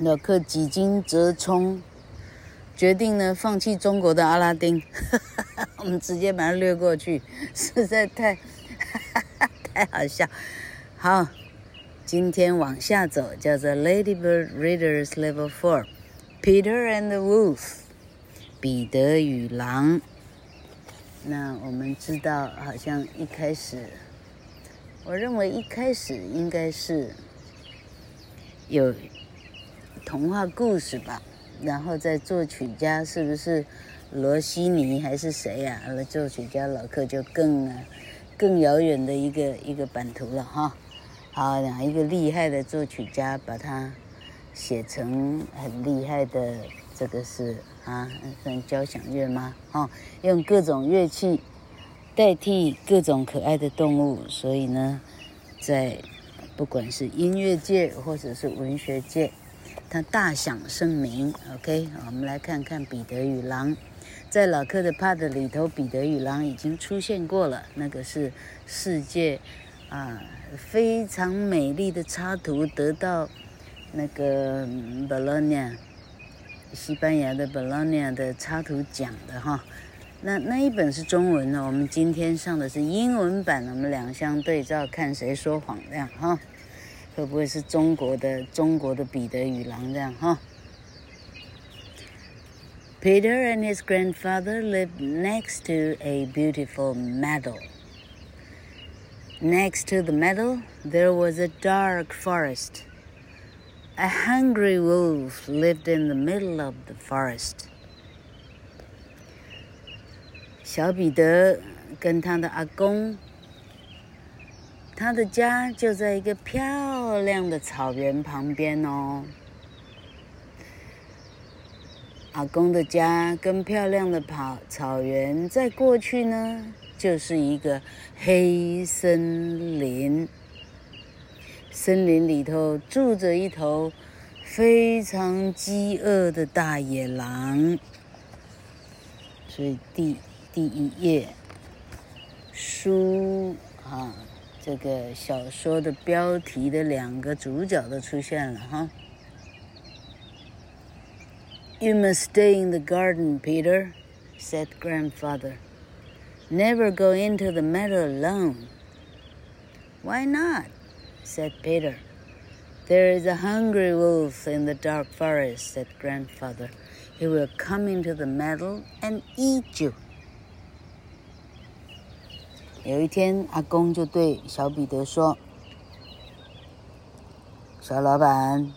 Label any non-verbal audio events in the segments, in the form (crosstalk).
老克几经折冲，决定呢放弃中国的阿拉丁，(laughs) 我们直接把它略过去，实在太 (laughs) 太好笑。好，今天往下走，叫做 Ladybird Readers Level Four，Peter and the Wolf，彼得与狼。那我们知道，好像一开始，我认为一开始应该是有。童话故事吧，然后在作曲家是不是罗西尼还是谁呀、啊？那作曲家老克就更啊更遥远的一个一个版图了哈。好，哪一个厉害的作曲家把它写成很厉害的？这个是啊，算交响乐吗？哈，用各种乐器代替各种可爱的动物，所以呢，在不管是音乐界或者是文学界。他大享盛名，OK，我们来看看彼得与狼，在老克的 Part 里头，彼得与狼已经出现过了，那个是世界啊非常美丽的插图，得到那个 Bologna 西班牙的 Bologna 的插图奖的哈，那那一本是中文的，我们今天上的是英文版，我们两相对照，看谁说谎这样哈。会不会是中国的中国的彼得与狼这样哈？Peter and his grandfather lived next to a beautiful meadow. Next to the meadow, there was a dark forest. A hungry wolf lived in the middle of the forest. 小彼得跟他的阿公。 他的家就在一个漂亮的草原旁边哦。阿公的家跟漂亮的跑草原，在过去呢，就是一个黑森林。森林里头住着一头非常饥饿的大野狼。所以第第一页书啊。这个小说的标题的两个主角都出现了哈。You must stay in the garden, Peter, said grandfather. Never go into the meadow alone. Why not? said Peter. There is a hungry wolf in the dark forest, said grandfather. He will come into the meadow and eat you. 有一天，阿公就对小彼得说：“小老板，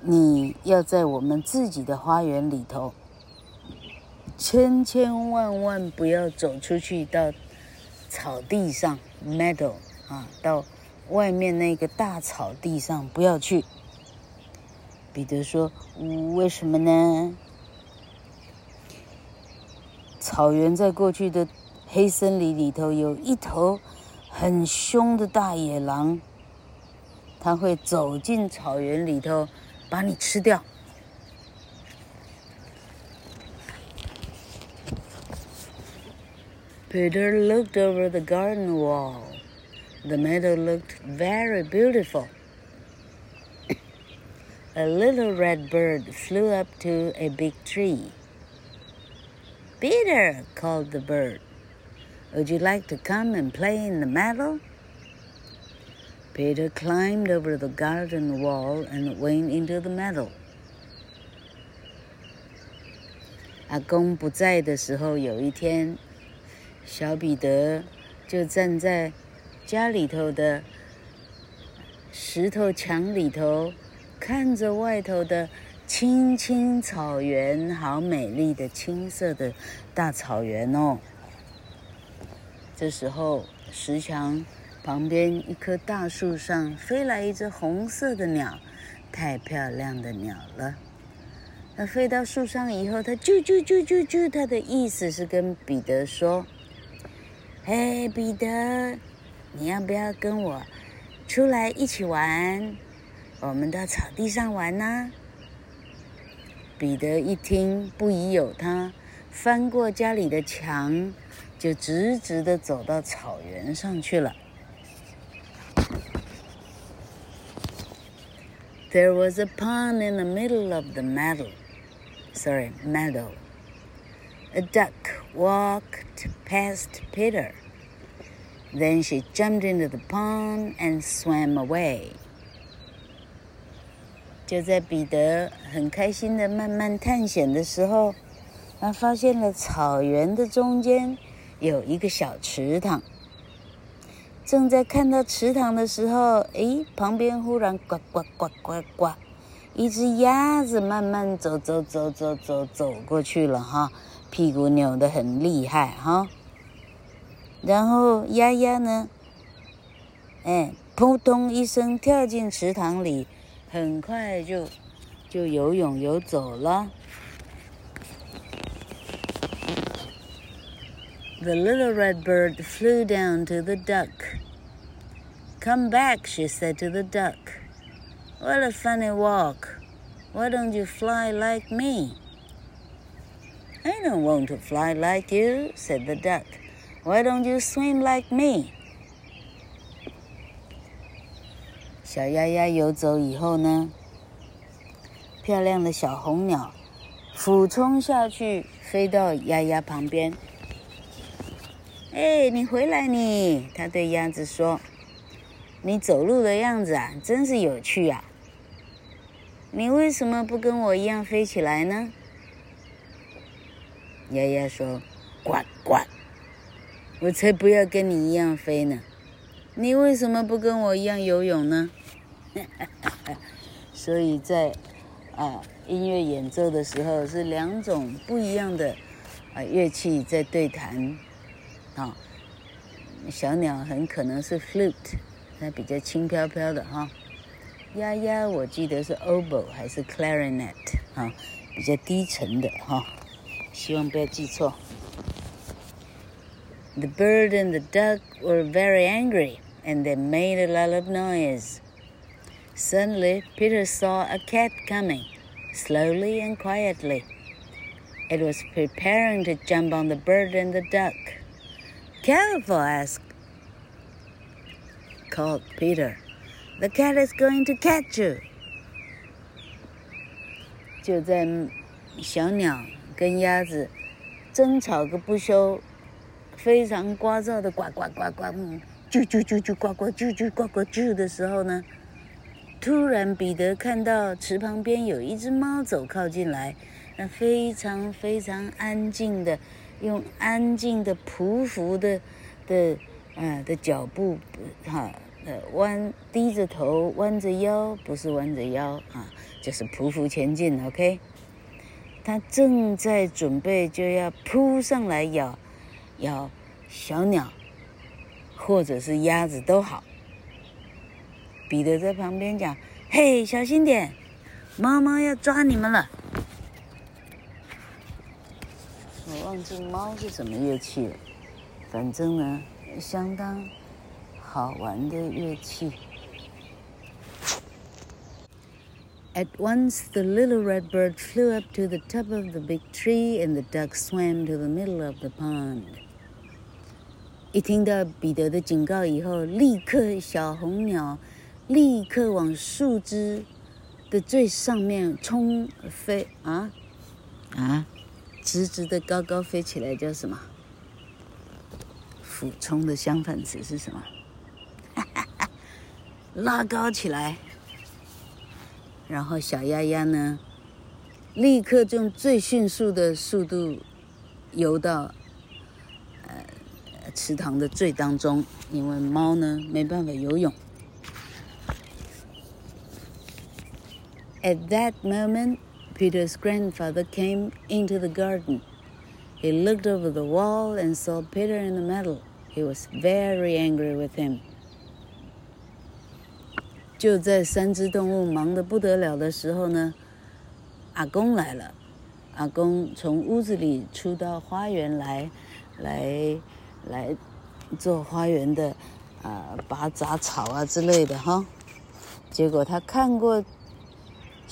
你要在我们自己的花园里头，千千万万不要走出去到草地上 （meadow） 啊，到外面那个大草地上不要去。”彼得说：“为什么呢？草原在过去的。”黑森林里头有一头很凶的大野狼，它会走进草原里头，把你吃掉。Peter looked over the garden wall. The meadow looked very beautiful. A little red bird flew up to a big tree. Peter called the bird. Would you like to come and play in the meadow? Peter climbed over the garden wall and went into the meadow. 阿公不在的时候，有一天，小彼得就站在家里头的石头墙里头，看着外头的 青青草原，好美丽的青色的大草原哦。这时候，石墙旁边一棵大树上飞来一只红色的鸟，太漂亮的鸟了。它飞到树上以后，它啾啾啾啾啾，它的意思是跟彼得说：“嘿，彼得，你要不要跟我出来一起玩？我们到草地上玩呢？”彼得一听，不疑有他，翻过家里的墙。就直直的走到草原上去了。 There was a pond in the middle of the meadow. Sorry, meadow. A duck walked past Peter. Then she jumped into the pond and swam away. 就在彼得很开心的慢慢探险的时候，他发现了草原的中间有一个小池塘。正在看到池塘的时候，诶，旁边忽然呱呱呱呱呱，一只鸭子慢慢走走走走走走过去了哈，屁股扭得很厉害哈。然后鸭鸭呢，哎，扑通一声跳进池塘里，很快就就游泳游走了。The little red bird flew down to the duck. Come back, she said to the duck. What a funny walk. Why don't you fly like me? I don't want to fly like you, said the duck. Why don't you swim like me? 小鸭鸭游走以后呢，漂亮的小红鸟俯冲下去，飞到鸭鸭旁边。哎，你回来你！他对鸭子说：“你走路的样子啊，真是有趣啊！你为什么不跟我一样飞起来呢？”鸭鸭说：“呱呱，我才不要跟你一样飞呢！你为什么不跟我一样游泳呢？” (laughs) 所以在啊音乐演奏的时候，是两种不一样的啊乐器在对谈。啊，小鸟很可能是 flute，它比较轻飘飘的哈。鸭鸭我记得是 oboe 还是 clarinet 啊，比较低沉的哈。希望不要记错。The bird and the duck were very angry, and they made a lot of noise. Suddenly, Peter saw a cat coming, slowly and quietly. It was preparing to jump on the bird and the duck. Careful, asked, called Peter. The cat is going to catch you. 就在小鸟跟鸭子争吵个不休， 非常聒噪的呱呱呱呱，啾啾啾啾呱呱啾啾呱呱啾的时候呢，突然彼得看到池旁边有一只猫走靠近来，那非常非常安静的。用安静的匍匐的的啊的脚步，哈呃弯低着头弯着腰，不是弯着腰啊，就是匍匐前进。OK，他正在准备就要扑上来咬咬小鸟，或者是鸭子都好。彼得在旁边讲：“嘿，小心点，猫猫要抓你们了。”我忘记猫是什么乐器了，反正呢，相当好玩的乐器。At once, the little red bird flew up to the top of the big tree, and the duck swam to the middle of the pond. 一听到彼得的警告以后，立刻小红鸟立刻往树枝的最上面冲飞啊啊！直直的高高飞起来叫什么？俯冲的相反词是什么？(laughs) 拉高起来。然后小鸭鸭呢，立刻用最迅速的速度游到呃池塘的最当中，因为猫呢没办法游泳。At that moment. Peter's grandfather came into the garden. He looked over the wall and saw Peter in the middle. He was very angry with him. 就在三只动物忙得不得了的时候呢，阿公来了。阿公从屋子里出到花园来，来，来做花园的啊，拔杂草啊之类的哈。结果他看过。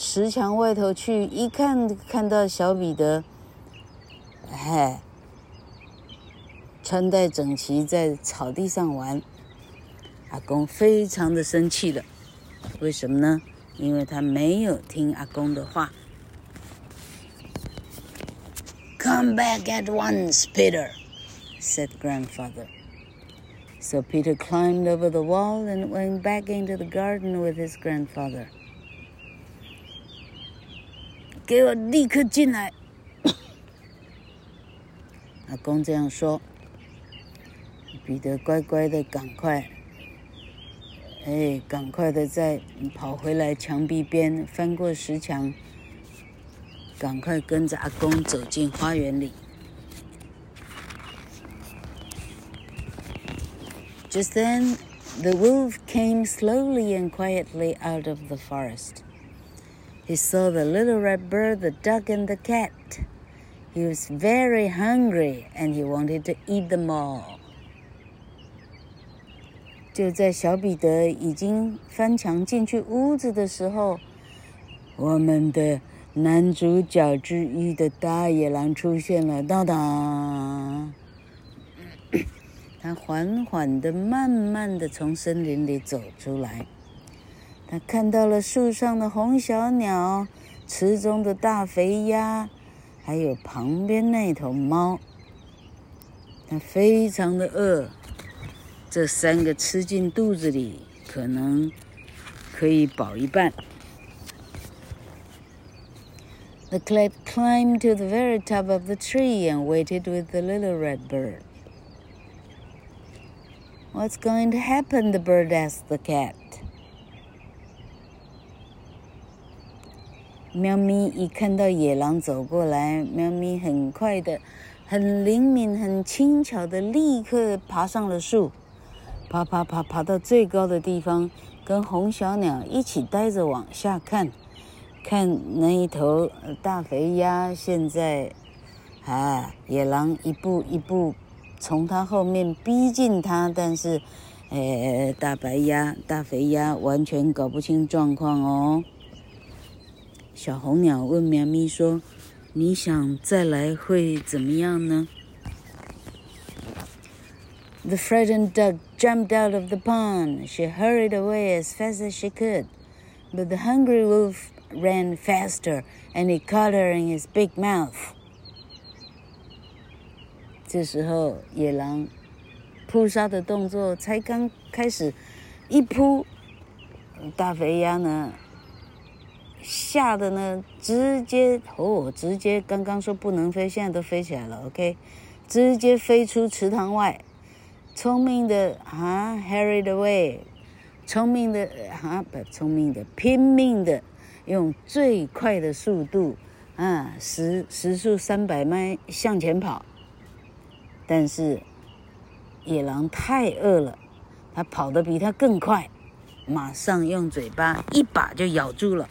石墙外头去一看，看到小彼得，嘿，穿戴整齐在草地上玩，阿公非常的生气了。为什么呢？因为他没有听阿公的话。Come back at once, Peter, said grandfather. So Peter climbed over the wall and went back into the garden with his grandfather. 给我立刻进来！阿公这样说。彼得乖乖的，赶快，哎，赶快的再跑回来墙壁边，翻过石墙，赶快跟着阿公走进花园里。 Just then, the wolf came slowly and quietly out of the forest. He saw the little red bird, the duck, and the cat. He was very hungry, and he wanted to eat them all. 就在小彼得已经翻墙进去屋子的时候，我们的男主角之一的大野狼出现了。当当， 他缓缓的、慢慢的从森林里走出来。他看到了树上的红小鸟、池中的大肥鸭，还有旁边那头猫。他非常的饿。这三个吃进肚子里，可能可以饱一半。The clap climbed to the very top of the tree and waited with the little red bird. What's going to happen? The bird asked the cat. 喵咪一看到野狼走过来，喵咪很快的、很灵敏、很轻巧的，立刻爬上了树。爬爬爬，爬到最高的地方，跟红小鸟一起待着往下看，看那一头大肥鸭。现在，啊，野狼一步一步从它后面逼近它，但是，呃，大白鸭、大肥鸭完全搞不清状况哦。小红鸟问喵咪说：“你想再来会怎么样呢？” The frightened duck jumped out of the pond. She hurried away as fast as she could. But the hungry wolf ran faster, and he caught her in his big mouth. 这时候，野狼扑杀的动作才刚开始，一扑，大肥鸭呢，吓得呢，直接哦，直接刚刚说不能飞，现在都飞起来了，OK，直接飞出池塘外。聪明的啊，hurry away，聪明的啊，不聪明的，拼命的用最快的速度啊，时时速三百迈向前跑。但是野狼太饿了，它跑得比它更快，马上用嘴巴一把就咬住了。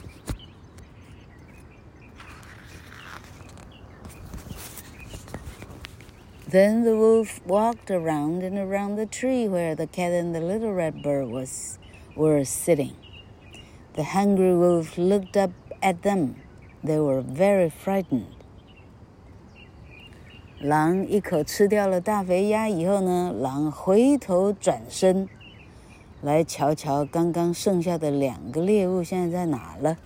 Then the wolf walked around and around the tree where the cat and the little red bird was, were sitting. The hungry wolf looked up at them. They were very frightened. 狼一口吃掉了大肥鸭以后呢，狼回头转身，来瞧瞧刚刚剩下的两个猎物现在在哪了。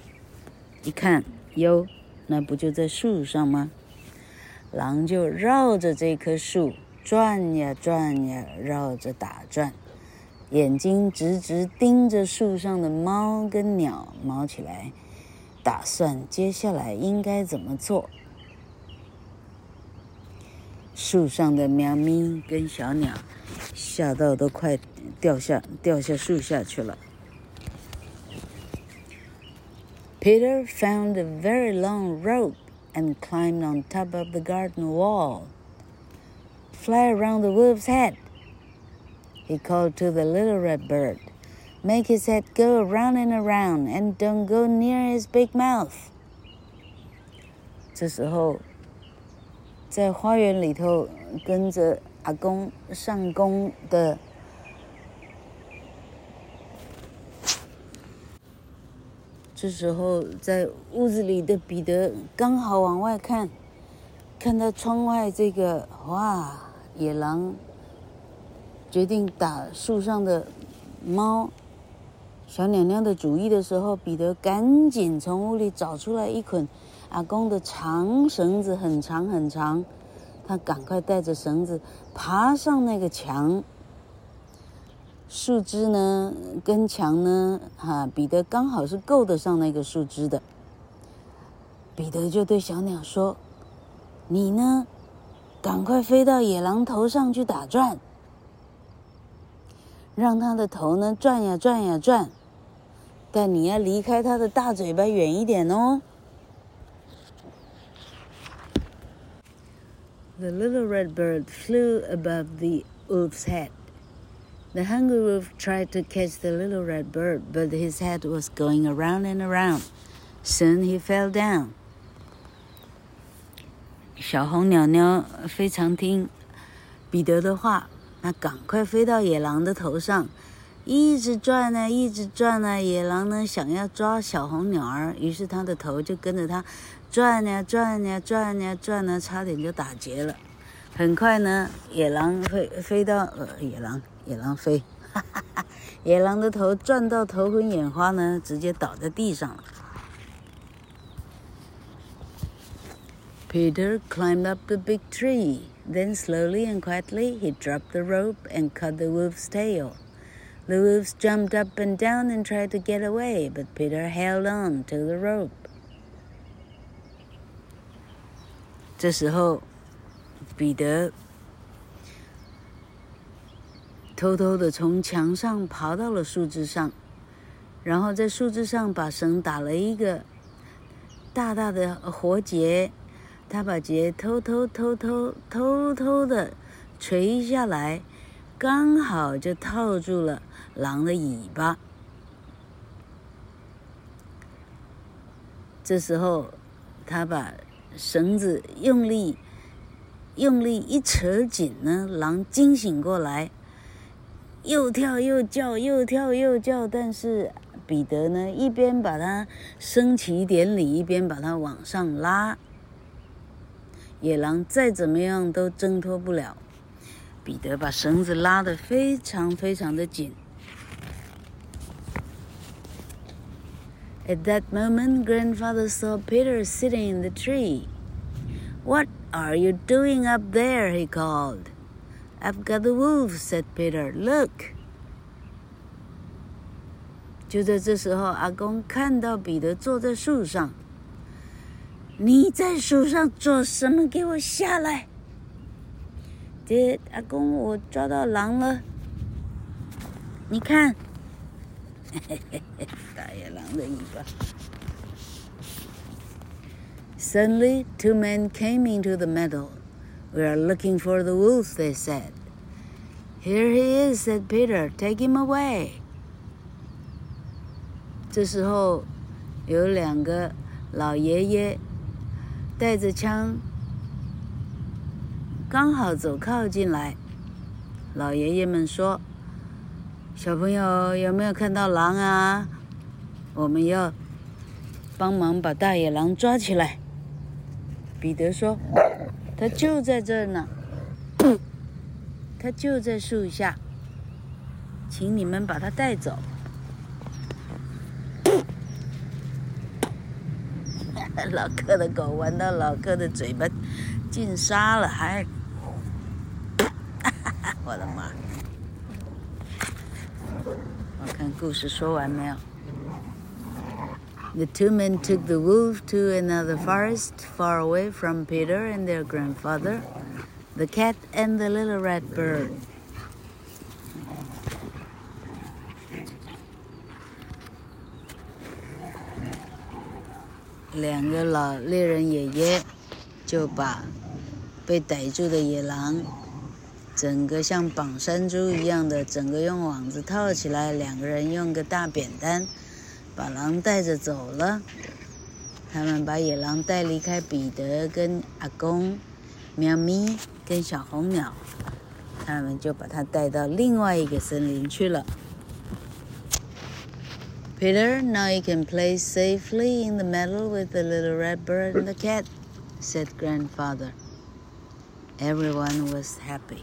一看，哟，那不就在树上吗？狼就绕着这棵树转呀转呀，绕着打转，眼睛直直盯着树上的猫跟鸟，毛起来，打算接下来应该怎么做。树上的喵咪跟小鸟吓到都快掉下掉下树下去了。Peter found a very long rope. and climbed on top of the garden wall. Fly around the wolf's head, he called to the little red bird. Make his head go around and around, and don't go near his big mouth. 这时候， 在花园里头跟着阿公上工的。这时候，在屋子里的彼得刚好往外看，看到窗外这个哇，野狼决定打树上的猫，小鸟鸟的主意的时候，彼得赶紧从屋里找出来一捆阿公的长绳子，很长很长。他赶快带着绳子爬上那个墙。树枝呢，跟墙呢，哈，彼得刚好是够得上那个树枝的。彼得就对小鸟说：“你呢，赶快飞到野狼头上去打转。”让他的头呢转呀转呀转，但你要离开他的大嘴巴远一点哦。The little red bird flew above the wolf's head. The hungry wolf tried to catch the little red bird, but his head was going around and around. Soon he fell down. 小红鸟鸟非常听彼得的话。那赶快飞到野狼的头上， 一直转呢，一直转呢。野狼呢想要抓小红鸟儿，于是它的头就跟着它转呀转呀转呀转呢，差点就打结了。很快呢，野狼飞飞到呃，野狼野狼飞，哈哈哈，野狼的头转到头昏眼花呢，直接倒在地上了。Peter climbed up the big tree. Then slowly and quietly he dropped the rope and cut the wolf's tail. The wolves jumped up and down and tried to get away, but Peter held on to the rope. 这时候，彼得偷偷的从墙上爬到了树枝上，然后在树枝上把绳打了一个大大的活结。他把结偷偷偷偷偷偷的垂下来，刚好就套住了狼的尾巴。这时候，他把绳子用力用力一扯紧呢，狼惊醒过来，又跳又叫，又跳又叫。但是彼得呢，一边把它升旗典礼，一边把它往上拉。野狼再怎么样都挣脱不了，彼得把绳子拉得非常非常的紧。At that moment, grandfather saw Peter sitting in the tree. What are you doing up there? he called. I've got the wolf, said Peter. Look. 就在这时候，阿公看到彼得坐在树上。你在树上做什么？给我下来！爹，阿公，我抓到狼了。你看， 嘿嘿嘿，大野狼的尾巴。Suddenly, two men came into the meadow. We are looking for the wolf, they said. Here he is, said Peter. Take him away. 这时候，有两个老爷爷。带着枪，刚好走靠近来。老爷爷们说：“小朋友有没有看到狼啊？我们要帮忙把大野狼抓起来。”彼得说：“他就在这儿呢，他就在树下，请你们把他带走。(laughs) ”老柯的狗闻到老柯的嘴巴进沙了，还，(laughs) 我的妈！我看故事说完没有？The two men took the wolf to another forest far away from Peter and their grandfather, the cat and the little red bird. 两个老猎人爷爷就把被逮住的野狼， 整个像绑山猪一样的，整个用网子套起来，两个人用个大扁担把狼带着走了。他们把野狼带离开彼得跟阿公、喵咪跟小红鸟，他们就把它带到另外一个森林去了。Peter, now you can play safely in the meadow with the little red bird and the cat, said grandfather. Everyone was happy.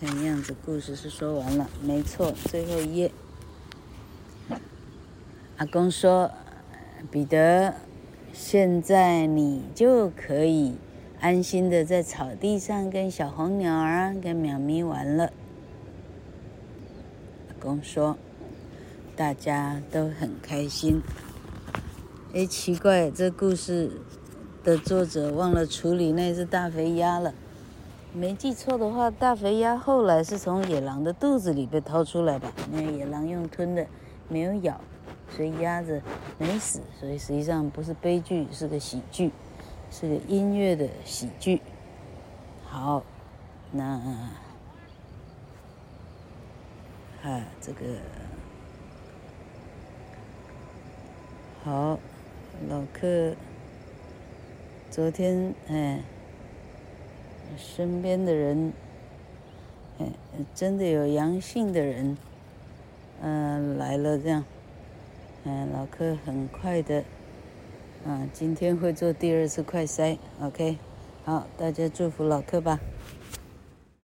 看样子故事是说完了，没错，最后一页。阿公说：“彼得，现在你就可以安心的在草地上跟小红鸟儿、跟喵咪玩了。”阿公说：“大家都很开心。”哎，奇怪，这故事的作者忘了处理那只大肥鸭了。没记错的话，大肥鸭后来是从野狼的肚子里被掏出来的？因为野狼用吞的，没有咬，所以鸭子没死。所以实际上不是悲剧，是个喜剧，是个音乐的喜剧。好，那啊，这个好。老客，昨天哎，身边的人，哎，真的有阳性的人，嗯、来了这样，嗯、老柯很快的，啊，今天会做第二次快筛，OK，好，大家祝福老柯吧。